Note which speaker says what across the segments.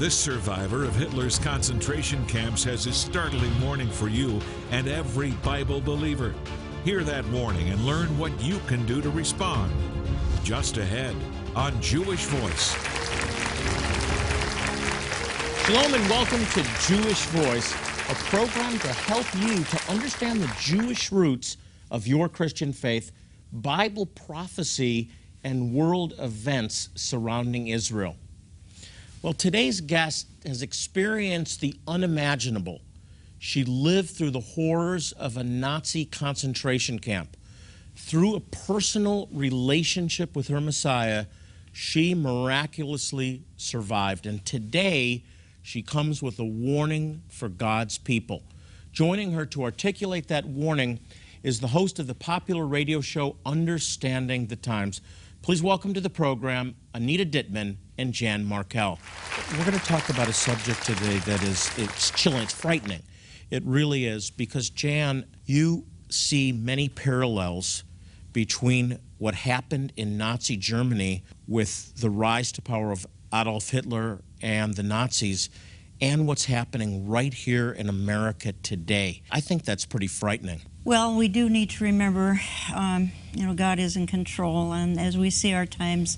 Speaker 1: This survivor of Hitler's concentration camps has a startling warning for you and every Bible believer. Hear that warning and learn what you can do to respond. Just ahead on Jewish Voice.
Speaker 2: Shalom and welcome to Jewish Voice, a program to help you to understand the Jewish roots of your Christian faith, Bible prophecy, and world events surrounding Israel. Well, today's guest has experienced the unimaginable. She lived through the horrors of a Nazi concentration camp. Through a personal relationship with her Messiah, she miraculously survived. And today, she comes with a warning for God's people. Joining her to articulate that warning is the host of the popular radio show Understanding the Times. Please welcome to the program Anita Dittman and Jan Markell. We're going to talk about a subject today that is it's chilling, it's frightening. It really is because Jan, you see many parallels between what happened in Nazi Germany with the rise to power of Adolf Hitler and the Nazis and what's happening right here in America today. I think that's pretty frightening.
Speaker 3: Well, we do need to remember, um, you know, God is in control, and as we see our times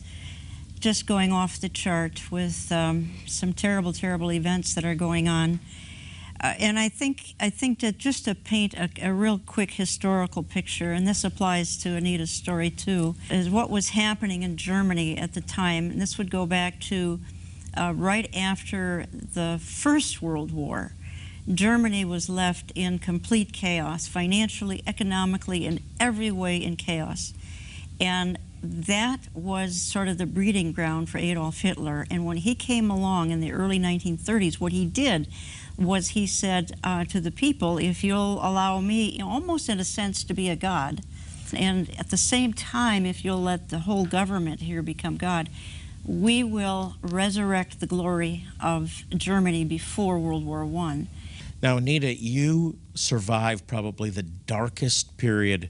Speaker 3: just going off the chart with um, some terrible, terrible events that are going on. Uh, and I think I think that just to paint a, a, real quick historical picture, and this applies to Anita's story too, is what was happening in Germany at the time. And this would go back to uh, right after the First World War. Germany was left in complete chaos, financially, economically, in every way in chaos. And that was sort of the breeding ground for Adolf Hitler. And when he came along in the early 1930s, what he did was he said uh, to the people, if you'll allow me, almost in a sense, to be a god, and at the same time, if you'll let the whole government here become God, we will resurrect the glory of Germany before World War I.
Speaker 2: Now, Anita, you survived probably the darkest period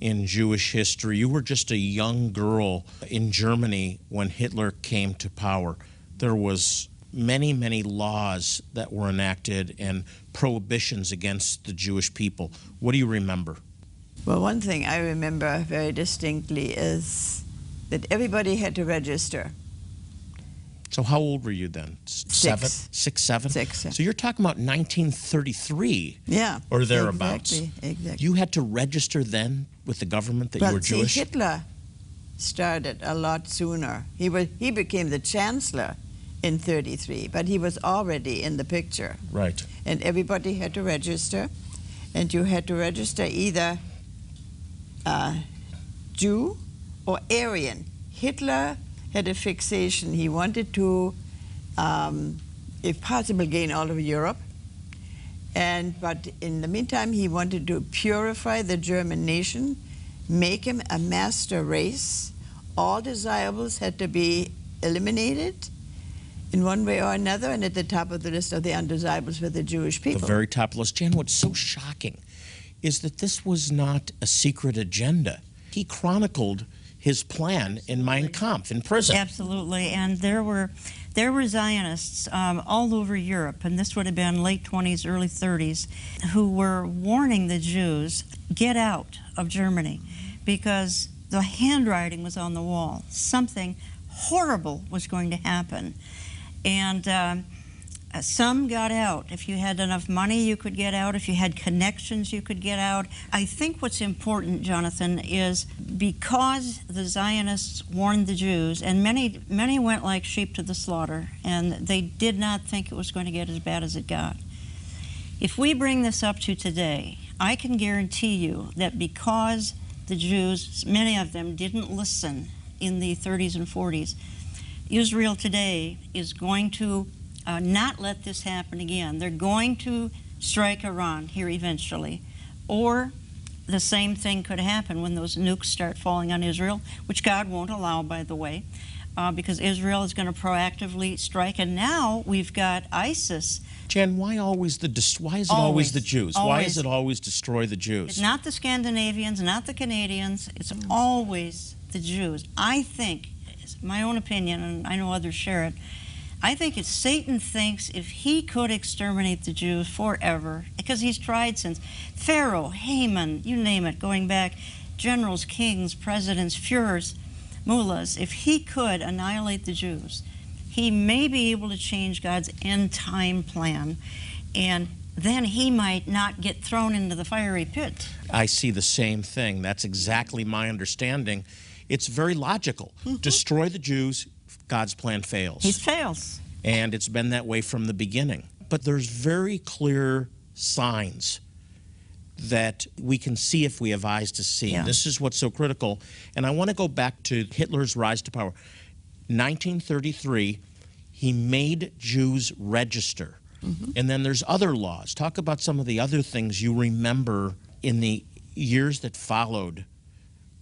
Speaker 2: in Jewish history. You were just a young girl in Germany when Hitler came to power. There was many, many laws that were enacted and prohibitions against the Jewish people. What do you remember?
Speaker 4: Well, one thing I remember very distinctly is that everybody had to register.
Speaker 2: So how old were you then? Seven,
Speaker 4: six,
Speaker 2: six, seven.
Speaker 4: Six.
Speaker 2: So you're talking about 1933.
Speaker 4: Yeah.
Speaker 2: Or thereabouts.
Speaker 4: Exactly. Exactly.
Speaker 2: You had to register then with the government that
Speaker 4: but
Speaker 2: you were
Speaker 4: see,
Speaker 2: Jewish.
Speaker 4: Hitler started a lot sooner. He was he became the chancellor in 33, but he was already in the picture.
Speaker 2: Right.
Speaker 4: And everybody had to register, and you had to register either uh, Jew or Aryan. Hitler had a fixation. He wanted to, um, if possible, gain all of Europe. And, but in the meantime, he wanted to purify the German nation, make him a master race. All desirables had to be eliminated in one way or another, and at the top of the list of the undesirables were the Jewish people.
Speaker 2: The very top list. Jan, what's so shocking is that this was not a secret agenda. He chronicled his plan in Mein Kampf in prison.
Speaker 3: Absolutely, and there were there were Zionists um, all over Europe, and this would have been late 20s, early 30s, who were warning the Jews get out of Germany because the handwriting was on the wall. Something horrible was going to happen, and. Um, Uh, some got out. If you had enough money, you could get out. If you had connections, you could get out. I think what's important, Jonathan, is because the Zionists warned the Jews, and many, many went like sheep to the slaughter, and they did not think it was going to get as bad as it got. If we bring this up to today, I can guarantee you that because the Jews, many of them, didn't listen in the 30s and 40s, Israel today is going to uh, not let this happen again. They're going to strike Iran here eventually, or the same thing could happen when those nukes start falling on Israel, which God won't allow, by the way, uh, because Israel is going to proactively strike. And now we've got ISIS.
Speaker 2: Jan, why always the why is it
Speaker 3: always,
Speaker 2: always the Jews?
Speaker 3: Always.
Speaker 2: Why is it always destroy the Jews?
Speaker 3: It's not the Scandinavians, not the Canadians. It's always the Jews. I think, it's my own opinion, and I know others share it, I think it's Satan thinks if he could exterminate the Jews forever, because he's tried since Pharaoh, Haman, you name it, going back, generals, kings, presidents, Fuhrers, mullahs, if he could annihilate the Jews, he may be able to change God's end time plan, and then he might not get thrown into the fiery pit.
Speaker 2: I see the same thing. That's exactly my understanding. It's very logical. Mm-hmm. Destroy the Jews, God's plan fails.
Speaker 3: He fails.
Speaker 2: and it's been that way from the beginning. But there's very clear signs that we can see if we have eyes to see.
Speaker 3: Yeah.
Speaker 2: This is what's so critical. And I want to go back to Hitler's rise to power. 1933, he made Jews register. Mm-hmm. And then there's other laws. Talk about some of the other things you remember in the years that followed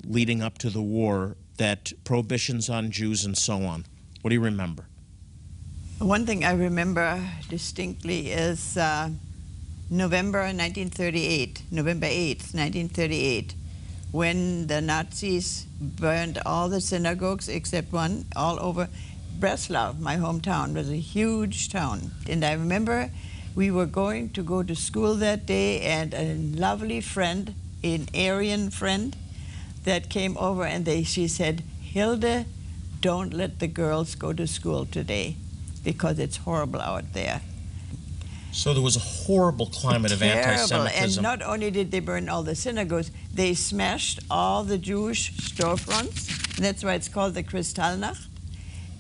Speaker 2: leading up to the war that prohibitions on Jews and so on. What do you remember?
Speaker 4: One thing I remember distinctly is uh, November 1938, November 8th, 1938, when the Nazis burned all the synagogues except one all over Breslau, my hometown, was a huge town. And I remember we were going to go to school that day, and a lovely friend, an Aryan friend, that came over and they, she said, Hilda, don't let the girls go to school today because it's horrible out there.
Speaker 2: So there was a horrible climate of
Speaker 4: Terrible.
Speaker 2: anti-Semitism.
Speaker 4: And not only did they burn all the synagogues, they smashed all the Jewish storefronts. And that's why it's called the Kristallnacht.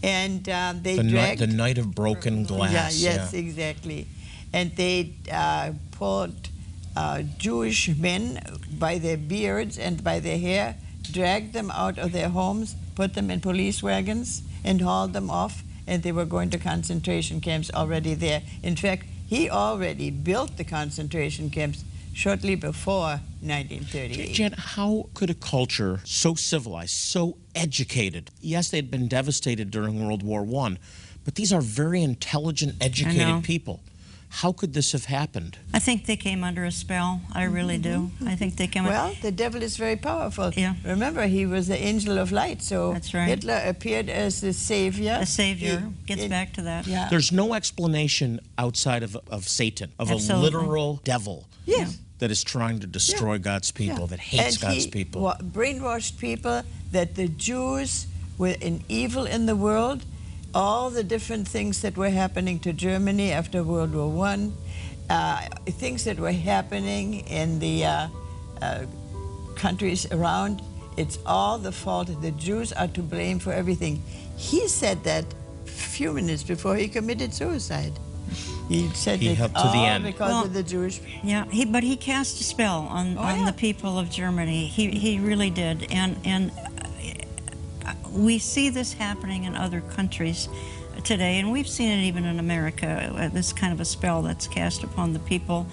Speaker 4: And um, they
Speaker 2: the, night,
Speaker 4: dragged.
Speaker 2: the night of broken glass.
Speaker 4: Yeah, yes, exactly. And they uh, pulled uh, Jewish men by their beards and by their hair, dragged them out of their homes, put them in police wagons, and hauled them off. And they were going to concentration camps already there. In fact, he already built the concentration camps shortly before 1938.
Speaker 2: Jan, how could a culture so civilized, so educated, yes, they'd been devastated during World War One, but these are very intelligent, educated people. How could this have happened?
Speaker 3: I think they came under a spell. I really do. Mm-hmm. I think they came.
Speaker 4: Well, the devil is very powerful.
Speaker 3: Yeah.
Speaker 4: Remember, he was the angel of light, so
Speaker 3: That's right.
Speaker 4: Hitler appeared as the savior.
Speaker 3: the Savior
Speaker 4: In-
Speaker 3: gets
Speaker 4: in-
Speaker 3: back to that.
Speaker 4: Yeah.
Speaker 2: There's no explanation outside of, of Satan, of
Speaker 3: Absolutely.
Speaker 2: a literal devil
Speaker 4: Yes.
Speaker 2: that is trying to destroy God's people,
Speaker 4: Yeah.
Speaker 2: that hates
Speaker 4: and
Speaker 2: God's
Speaker 4: he
Speaker 2: people.
Speaker 4: wa- brainwashed people that the Jews were an evil in the world. All the different things that were happening to Germany after World War One, uh, things that were happening in the uh, uh, countries around. It's all the fault. The Jews are to blame for everything. He said that a few minutes before he committed suicide. He said
Speaker 2: He
Speaker 4: it's
Speaker 2: helped to the end.
Speaker 4: because
Speaker 3: Well,
Speaker 4: of the Jewish
Speaker 3: Yeah, he, but he cast a spell on,
Speaker 4: Oh,
Speaker 3: on
Speaker 4: yeah.
Speaker 3: the people of Germany. He, he really did. And, and we see this happening in other countries today, and we've seen it even in America, uh, this kind of a spell that's cast upon the people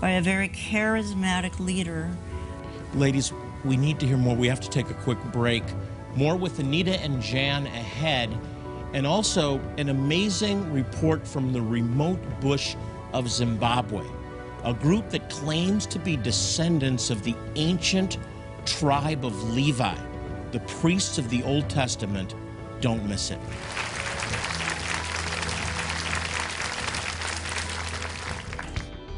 Speaker 3: by a very charismatic leader.
Speaker 2: Ladies, we need to hear more. We have to take a quick break. More with Anita and Jan ahead, and also an amazing report from the remote bush of Zimbabwe, a group that claims to be descendants of the ancient tribe of Levi, the priests of the Old Testament. Don't miss it.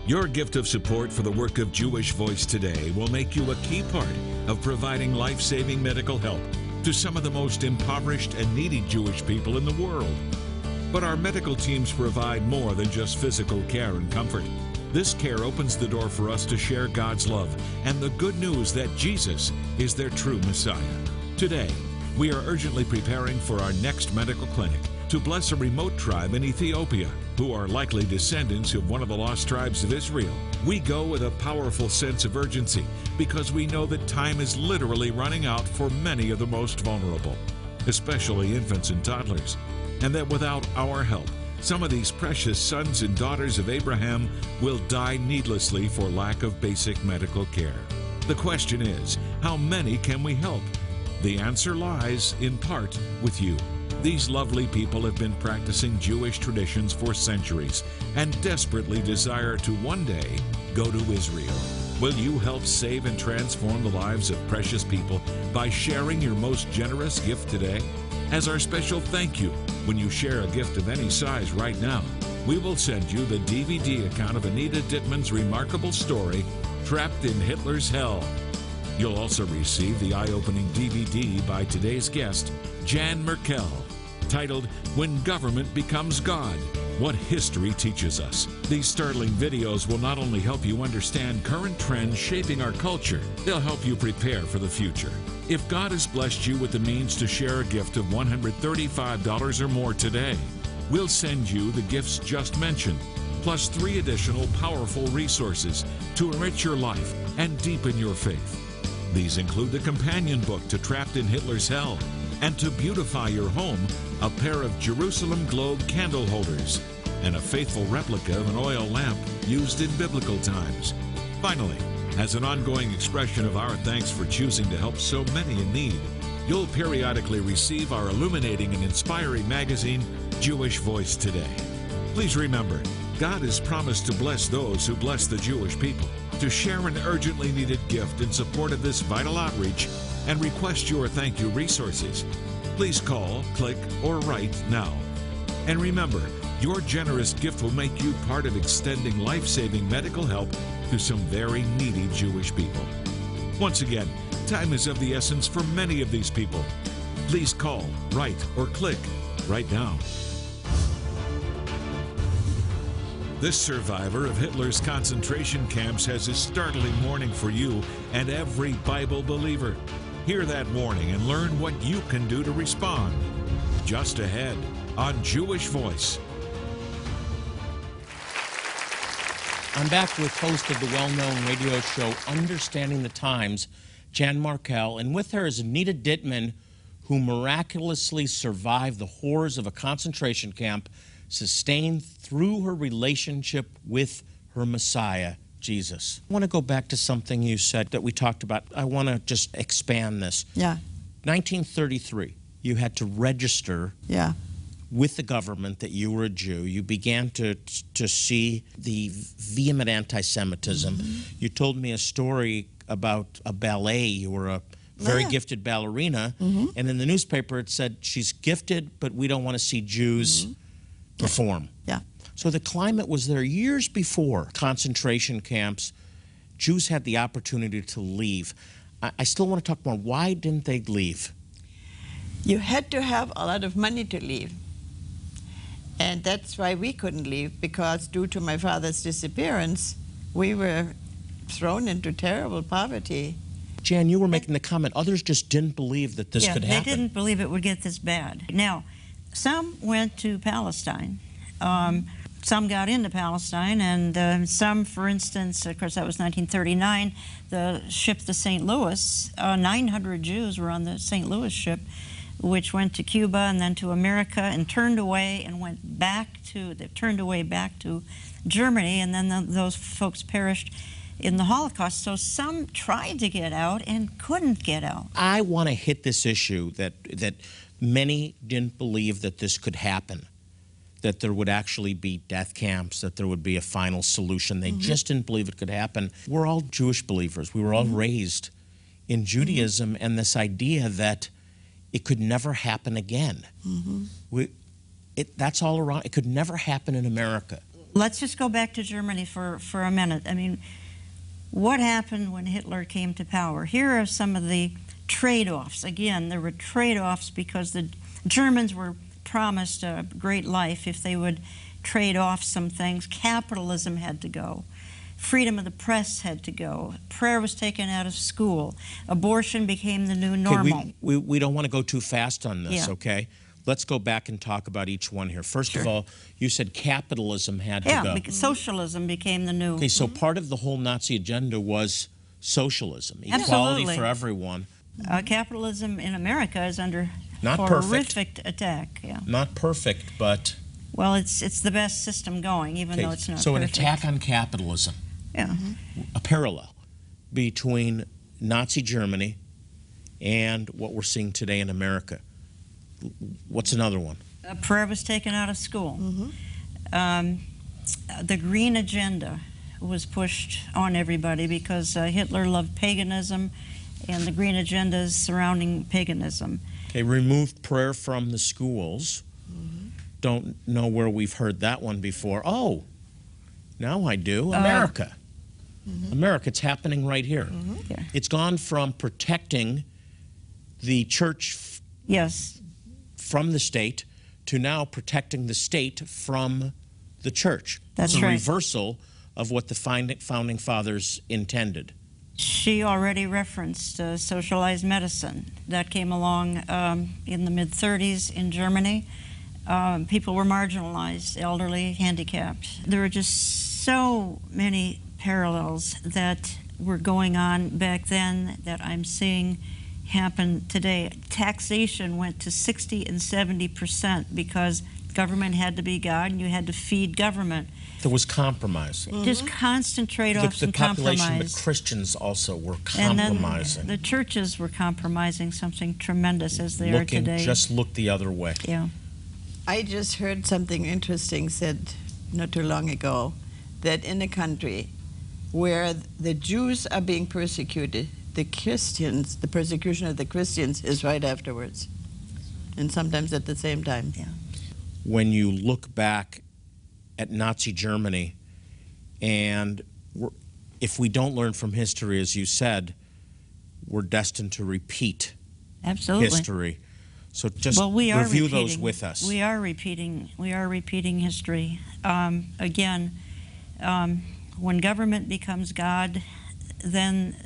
Speaker 1: Your gift of support for the work of Jewish Voice today will make you a key part of providing life saving medical help to some of the most impoverished and needy Jewish people in the world. But our medical teams provide more than just physical care and comfort. This care opens the door for us to share God's love and the good news that Jesus is their true Messiah. Today, we are urgently preparing for our next medical clinic to bless a remote tribe in Ethiopia who are likely descendants of one of the lost tribes of Israel. We go with a powerful sense of urgency because we know that time is literally running out for many of the most vulnerable, especially infants and toddlers, and that without our help, some of these precious sons and daughters of Abraham will die needlessly for lack of basic medical care. The question is, how many can we help? The answer lies, in part, with you. These lovely people have been practicing Jewish traditions for centuries and desperately desire to one day go to Israel. Will you help save and transform the lives of precious people by sharing your most generous gift today? As our special thank you, when you share a gift of any size right now, we will send you the DVD account of Anita Dittman's remarkable story, Trapped in Hitler's Hell. You'll also receive the eye opening DVD by today's guest, Jan Markell, titled When Government Becomes God What History Teaches Us. These startling videos will not only help you understand current trends shaping our culture, they'll help you prepare for the future. If God has blessed you with the means to share a gift of $135 or more today, we'll send you the gifts just mentioned, plus three additional powerful resources to enrich your life and deepen your faith. These include the companion book to Trapped in Hitler's Hell, and to beautify your home, a pair of Jerusalem Globe candle holders, and a faithful replica of an oil lamp used in biblical times. Finally, as an ongoing expression of our thanks for choosing to help so many in need, you'll periodically receive our illuminating and inspiring magazine, Jewish Voice Today. Please remember, God has promised to bless those who bless the Jewish people. To share an urgently needed gift in support of this vital outreach and request your thank you resources, please call, click, or write now. And remember, your generous gift will make you part of extending life saving medical help to some very needy Jewish people. Once again, time is of the essence for many of these people. Please call, write, or click right now. This survivor of Hitler's concentration camps has a startling warning for you and every Bible believer. Hear that warning and learn what you can do to respond. Just ahead on Jewish Voice.
Speaker 2: I'm back with host of the well-known radio show Understanding the Times, Jan Markell, and with her is Anita Dittman, who miraculously survived the horrors of a concentration camp, sustained through her relationship with her Messiah, Jesus. I want to go back to something you said that we talked about. I want to just expand this.
Speaker 4: Yeah,
Speaker 2: 1933, you had to register
Speaker 4: yeah,
Speaker 2: with the government that you were a Jew, you began to to see the vehement anti-Semitism. Mm-hmm. You told me a story about a ballet. You were a very
Speaker 4: Yeah.
Speaker 2: gifted ballerina, mm-hmm. and in the newspaper it said she's gifted, but we don't want to see Jews mm-hmm. Perform.
Speaker 4: yeah.
Speaker 2: So the climate was there years before concentration camps. Jews had the opportunity to leave. I, I still want to talk more. Why didn't they leave?
Speaker 4: You had to have a lot of money to leave. And that's why we couldn't leave, because due to my father's disappearance, we were thrown into terrible poverty.
Speaker 2: Jan, you were making the comment others just didn't believe that this
Speaker 3: yeah,
Speaker 2: could happen.
Speaker 3: they didn't believe it would get this bad. Now, some went to Palestine. Um, some got into Palestine, and uh, some, for instance, of course, that was 1939, the ship, the St. Louis, uh, 900 Jews were on the St. Louis ship, which went to Cuba and then to America and turned away and went back to, they turned away back to Germany, and then the, those folks perished in the Holocaust. So some tried to get out and couldn't get out.
Speaker 2: I want to hit this issue that that many didn't believe that this could happen, that there would actually be death camps, that there would be a final solution. They mm-hmm. just didn't believe it could happen. We're all Jewish believers. We were all mm-hmm. raised in Judaism and this idea that it could never happen again. Mm-hmm. We, it, that's all around. It could never happen in America.
Speaker 3: let's just go back to Germany for, for a minute. I mean, what happened when Hitler came to power? Here are some of the trade offs. Again, there were trade offs because the Germans were promised a great life if they would trade off some things. Capitalism had to go. Freedom of the press had to go. Prayer was taken out of school. Abortion became the new
Speaker 2: Okay,
Speaker 3: normal.
Speaker 2: we, we, we don't want to go too fast on this,
Speaker 3: Yeah.
Speaker 2: okay? Let's go back and talk about each one here. First of all, you said capitalism had to
Speaker 3: yeah,
Speaker 2: go.
Speaker 3: because socialism became the new.
Speaker 2: Okay, so mm-hmm. part of the whole Nazi agenda was socialism, equality for everyone.
Speaker 3: Uh, capitalism in America is under
Speaker 2: Not perfect.
Speaker 3: horrific attack. Yeah.
Speaker 2: Not perfect, but
Speaker 3: Well, it's it's the best system going, even
Speaker 2: okay,
Speaker 3: though it's not
Speaker 2: so
Speaker 3: perfect.
Speaker 2: an attack on capitalism,
Speaker 3: Yeah.
Speaker 2: a parallel between Nazi Germany and what we're seeing today in America. What's another one?
Speaker 3: Uh, prayer was taken out of school. Um, the green agenda was pushed on everybody because uh, Hitler loved paganism and the green agendas surrounding paganism.
Speaker 2: Okay, removed prayer from the schools. Mm-hmm. Don't know where we've heard that one before. Oh, now I do. Uh, America. Mm-hmm. America, it's happening right here. Mm-hmm.
Speaker 3: Yeah.
Speaker 2: It's gone from protecting the church f-
Speaker 3: Yes,
Speaker 2: from the state to now protecting the state from the church.
Speaker 3: That's
Speaker 2: it's a
Speaker 3: right.
Speaker 2: reversal of what the founding fathers intended.
Speaker 3: She already referenced uh, socialized medicine. That came along um, in the mid 30s in Germany. Um, people were marginalized, elderly, handicapped. There were just so many parallels that were going on back then that I'm seeing happen today. Taxation went to 60 and 70 percent because government had to be God and you had to feed government.
Speaker 2: There was mm-hmm. compromise.
Speaker 3: Just constant
Speaker 2: The,
Speaker 3: trade-offs
Speaker 2: the
Speaker 3: and
Speaker 2: population,
Speaker 3: compromise.
Speaker 2: but Christians also were
Speaker 3: and then
Speaker 2: compromising.
Speaker 3: the churches were compromising something tremendous as they are today.
Speaker 2: just look the other way.
Speaker 3: yeah.
Speaker 4: I just heard something interesting said not too long ago that in a country where the Jews are being persecuted, the Christians, the persecution of the Christians is right afterwards. And sometimes at the same time. Yeah.
Speaker 2: when you look back at Nazi Germany, and we're, if we don't learn from history, as you said, we're destined to repeat
Speaker 3: Absolutely.
Speaker 2: history. So just
Speaker 3: well, we are
Speaker 2: review
Speaker 3: repeating,
Speaker 2: those with us.
Speaker 3: We are repeating. We are repeating history. Um, again, um, when government becomes God, then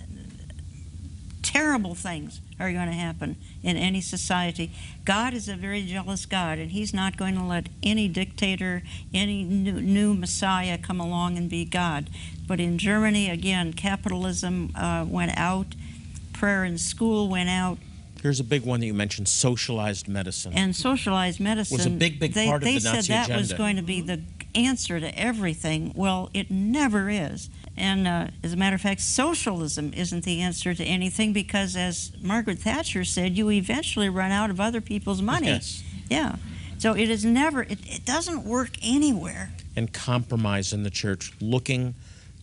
Speaker 3: terrible things are going to happen in any society. God is a very jealous God, and He's not going to let any dictator, any new, new Messiah come along and be God. But in Germany, again, capitalism uh, went out, prayer in school went out,
Speaker 2: Here's a big one that you mentioned: socialized medicine.
Speaker 3: and socialized medicine was a
Speaker 2: big, big
Speaker 3: they,
Speaker 2: part of the Nazi agenda.
Speaker 3: they said that was going to be the answer to everything well it never is and uh, as a matter of fact socialism isn't the answer to anything because as margaret thatcher said you eventually run out of other people's money
Speaker 2: Yes.
Speaker 3: yeah so it is never it, it doesn't work anywhere
Speaker 2: and compromise in the church, looking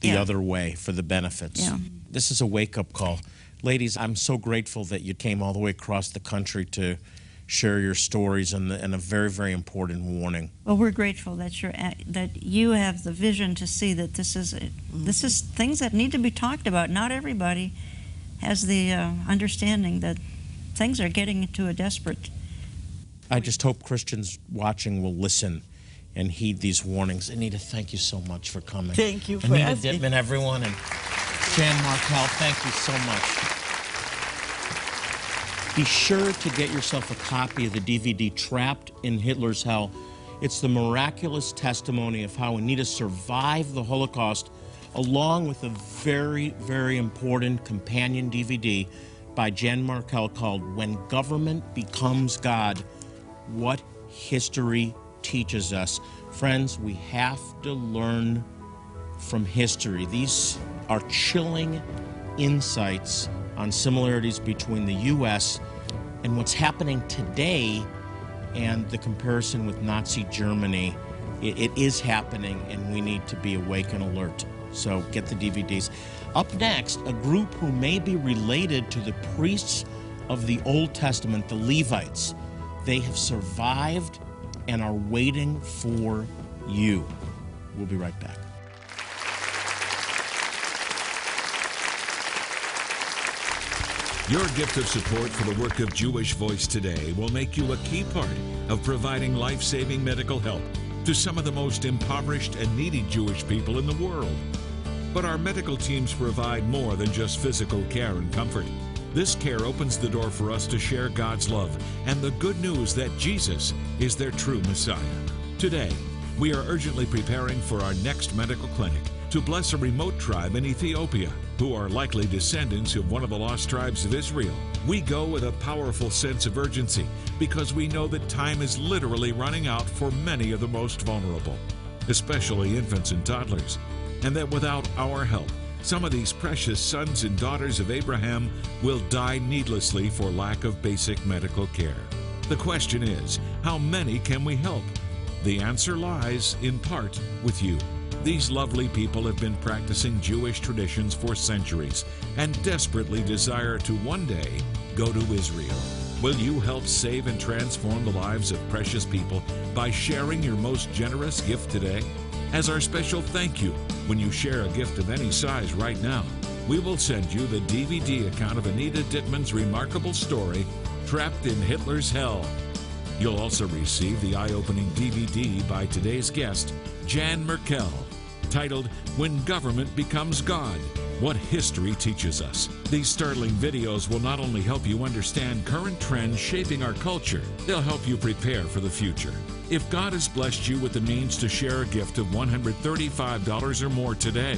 Speaker 2: the
Speaker 3: Yeah.
Speaker 2: other way for the benefits.
Speaker 3: Yeah.
Speaker 2: This is a wake up call. Ladies, I'm so grateful that you came all the way across the country to share your stories and, and a very, very important warning.
Speaker 3: well we're grateful that you're at, that you have the vision to see that this is this is things that need to be talked about not everybody has the uh, understanding that things are getting to a desperate
Speaker 2: I just hope Christians watching will listen and heed these warnings. Anita, thank you so much for coming.
Speaker 4: Thank you for
Speaker 2: Anita
Speaker 4: asking.
Speaker 2: Dittman, everyone, and Jan Markell, thank you so much. Be sure to get yourself a copy of the DVD Trapped in Hitler's Hell. It's the miraculous testimony of how Anita survived the Holocaust, along with a very, very important companion DVD by Jan Markell called When Government Becomes God What History Teaches Us. Friends, we have to learn from history. These are chilling insights on similarities between the U.S. and what's happening today and the comparison with Nazi Germany. It, it is happening, and we need to be awake and alert. So get the DVDs. Up next, a group who may be related to the priests of the Old Testament, the Levites. They have survived and are waiting for you. We'll be right back.
Speaker 1: Your gift of support for the work of Jewish Voice today will make you a key part of providing life saving medical help to some of the most impoverished and needy Jewish people in the world. But our medical teams provide more than just physical care and comfort. This care opens the door for us to share God's love and the good news that Jesus is their true Messiah. Today, we are urgently preparing for our next medical clinic to bless a remote tribe in Ethiopia who are likely descendants of one of the lost tribes of Israel. We go with a powerful sense of urgency because we know that time is literally running out for many of the most vulnerable, especially infants and toddlers, and that without our help, some of these precious sons and daughters of Abraham will die needlessly for lack of basic medical care. The question is, how many can we help? The answer lies, in part, with you. These lovely people have been practicing Jewish traditions for centuries and desperately desire to one day go to Israel. Will you help save and transform the lives of precious people by sharing your most generous gift today? As our special thank you, when you share a gift of any size right now, we will send you the DVD account of Anita Dittman's remarkable story, Trapped in Hitler's Hell. You'll also receive the eye opening DVD by today's guest, Jan Markell, titled When Government Becomes God what history teaches us. These startling videos will not only help you understand current trends shaping our culture, they'll help you prepare for the future. If God has blessed you with the means to share a gift of $135 or more today,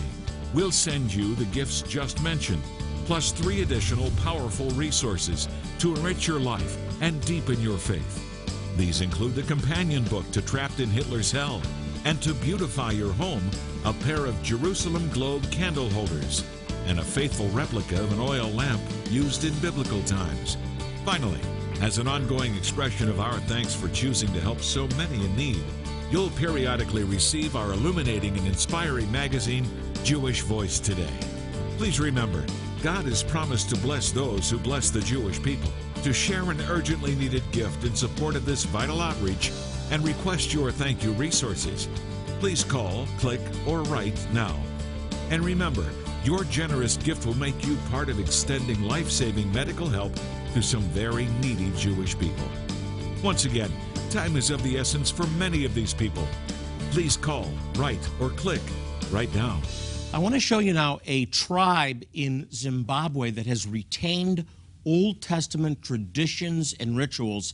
Speaker 1: we'll send you the gifts just mentioned, plus three additional powerful resources to enrich your life and deepen your faith. These include the companion book to Trapped in Hitler's Hell and to beautify your home, a pair of Jerusalem Globe candle holders and a faithful replica of an oil lamp used in biblical times. Finally, as an ongoing expression of our thanks for choosing to help so many in need, you'll periodically receive our illuminating and inspiring magazine, Jewish Voice Today. Please remember, God has promised to bless those who bless the Jewish people. To share an urgently needed gift in support of this vital outreach and request your thank you resources, please call, click, or write now. And remember, your generous gift will make you part of extending life saving medical help to some very needy Jewish people. Once again, time is of the essence for many of these people. Please call, write, or click right now.
Speaker 2: I want to show you now a tribe in Zimbabwe that has retained Old Testament traditions and rituals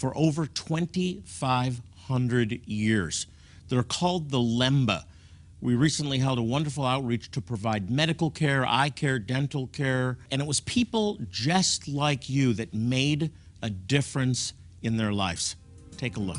Speaker 2: for over 2,500 years. They're called the Lemba. We recently held a wonderful outreach to provide medical care, eye care, dental care, and it was people just like you that made a difference in their lives. Take a look.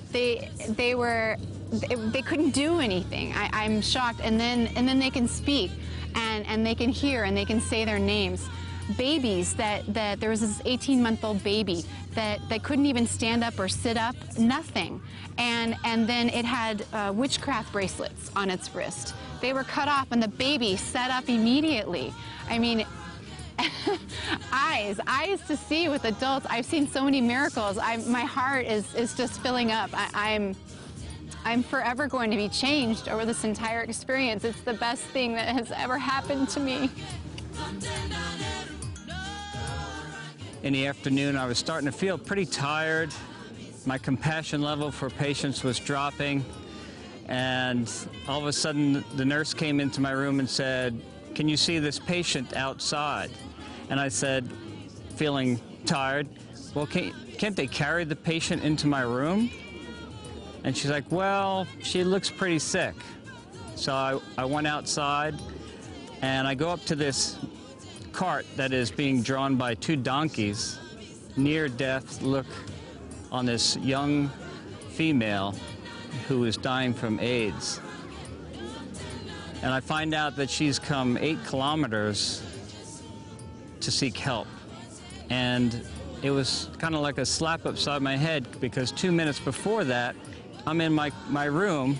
Speaker 5: they they were they, couldn't do anything. I, am shocked. And then and then they can speak, and and they can hear and they can say their names. Babies that that there was this 18 month old baby that that couldn't even stand up or sit up, nothing. And and then it had uh, witchcraft bracelets on its wrist. They were cut off, and the baby sat up immediately. I mean, eyes, eyes to see with adults. I've seen so many miracles. I, my heart is, is just filling up. I, I'm, I'm forever going to be changed over this entire experience. It's the best thing that has ever happened to me.
Speaker 6: In the afternoon, I was starting to feel pretty tired. My compassion level for patients was dropping. And all of a sudden, the nurse came into my room and said, can you see this patient outside? And I said, feeling tired, well, can't, can't they carry the patient into my room? And she's like, well, she looks pretty sick. So I, I went outside and I go up to this cart that is being drawn by two donkeys, near death look on this young female who is dying from AIDS and I find out that she's come eight kilometers to seek help. And it was kind of like a slap upside my head because two minutes before that, I'm in my, my room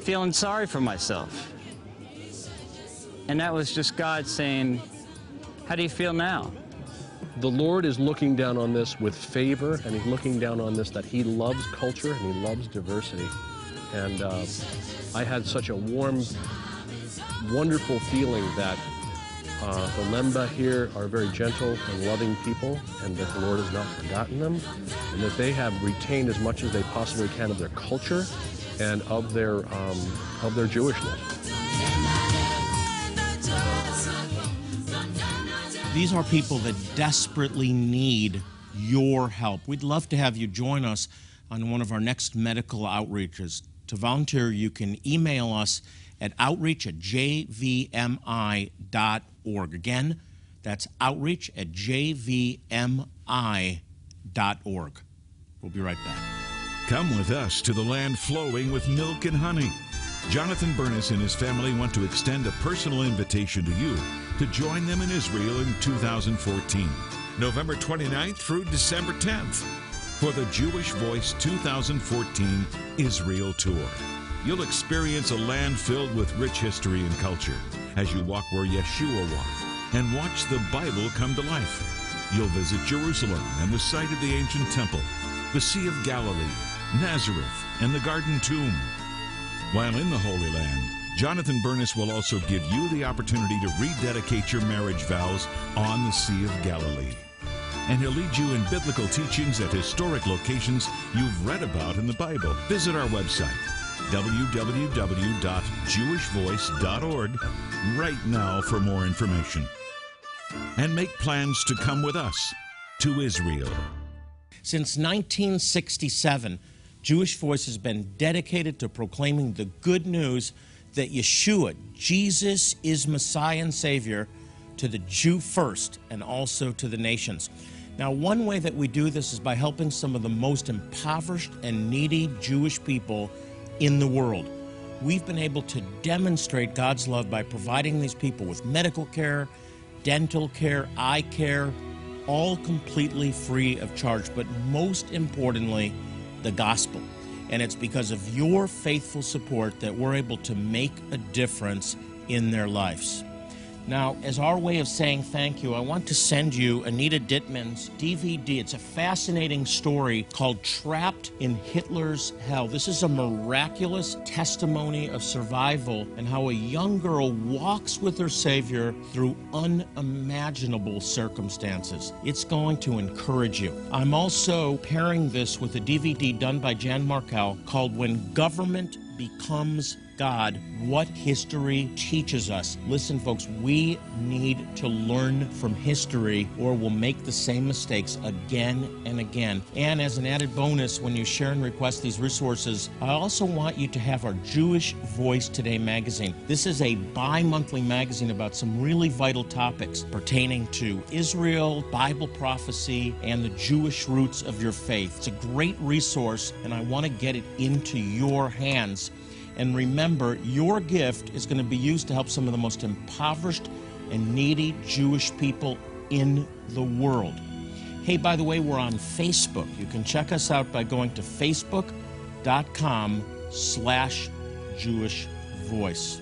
Speaker 6: feeling sorry for myself. And that was just God saying, How do you feel now?
Speaker 7: The Lord is looking down on this with favor, and He's looking down on this that He loves culture and He loves diversity. And uh, I had such a warm, wonderful feeling that uh, the Lemba here are very gentle and loving people, and that the Lord has not forgotten them, and that they have retained as much as they possibly can of their culture and of their um, of their Jewishness.
Speaker 2: These are people that desperately need your help. We'd love to have you join us on one of our next medical outreaches. To volunteer, you can email us at outreach at jvmi.org. Again, that's outreach at jvmi.org. We'll be right back.
Speaker 1: Come with us to the land flowing with milk and honey. Jonathan Bernis and his family want to extend a personal invitation to you to join them in Israel in 2014, November 29th through December 10th, for the Jewish Voice 2014 Israel Tour. You'll experience a land filled with rich history and culture as you walk where Yeshua walked and watch the Bible come to life. You'll visit Jerusalem and the site of the ancient temple, the Sea of Galilee, Nazareth, and the Garden Tomb. While in the Holy Land, Jonathan Bernis will also give you the opportunity to rededicate your marriage vows on the Sea of Galilee. And he'll lead you in biblical teachings at historic locations you've read about in the Bible. Visit our website, www.jewishvoice.org, right now for more information. And make plans to come with us to Israel.
Speaker 2: Since 1967, Jewish Voice has been dedicated to proclaiming the good news that Yeshua, Jesus, is Messiah and Savior to the Jew first and also to the nations. Now, one way that we do this is by helping some of the most impoverished and needy Jewish people in the world. We've been able to demonstrate God's love by providing these people with medical care, dental care, eye care, all completely free of charge, but most importantly, the gospel. And it's because of your faithful support that we're able to make a difference in their lives. Now, as our way of saying thank you, I want to send you Anita Dittman's DVD. It's a fascinating story called Trapped in Hitler's Hell. This is a miraculous testimony of survival and how a young girl walks with her Savior through unimaginable circumstances. It's going to encourage you. I'm also pairing this with a DVD done by Jan Markell called When Government Becomes God what history teaches us. Listen, folks, we need to learn from history or we'll make the same mistakes again and again. And as an added bonus, when you share and request these resources, I also want you to have our Jewish Voice Today magazine. This is a bi monthly magazine about some really vital topics pertaining to Israel, Bible prophecy, and the Jewish roots of your faith. It's a great resource, and I want to get it into your hands. And remember, your gift is going to be used to help some of the most impoverished and needy Jewish people in the world. Hey, by the way, we're on Facebook. You can check us out by going to facebook.com slash Jewish Voice.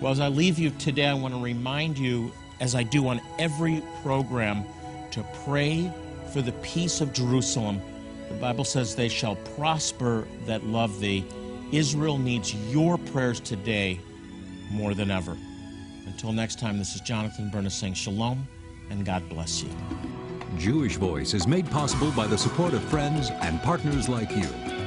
Speaker 2: Well, as I leave you today, I want to remind you, as I do on every program, to pray for the peace of Jerusalem. The Bible says, They shall prosper that love thee. Israel needs your prayers today more than ever. Until next time, this is Jonathan Bernis saying shalom and God bless you.
Speaker 8: Jewish Voice is made possible by the support of friends and partners like you.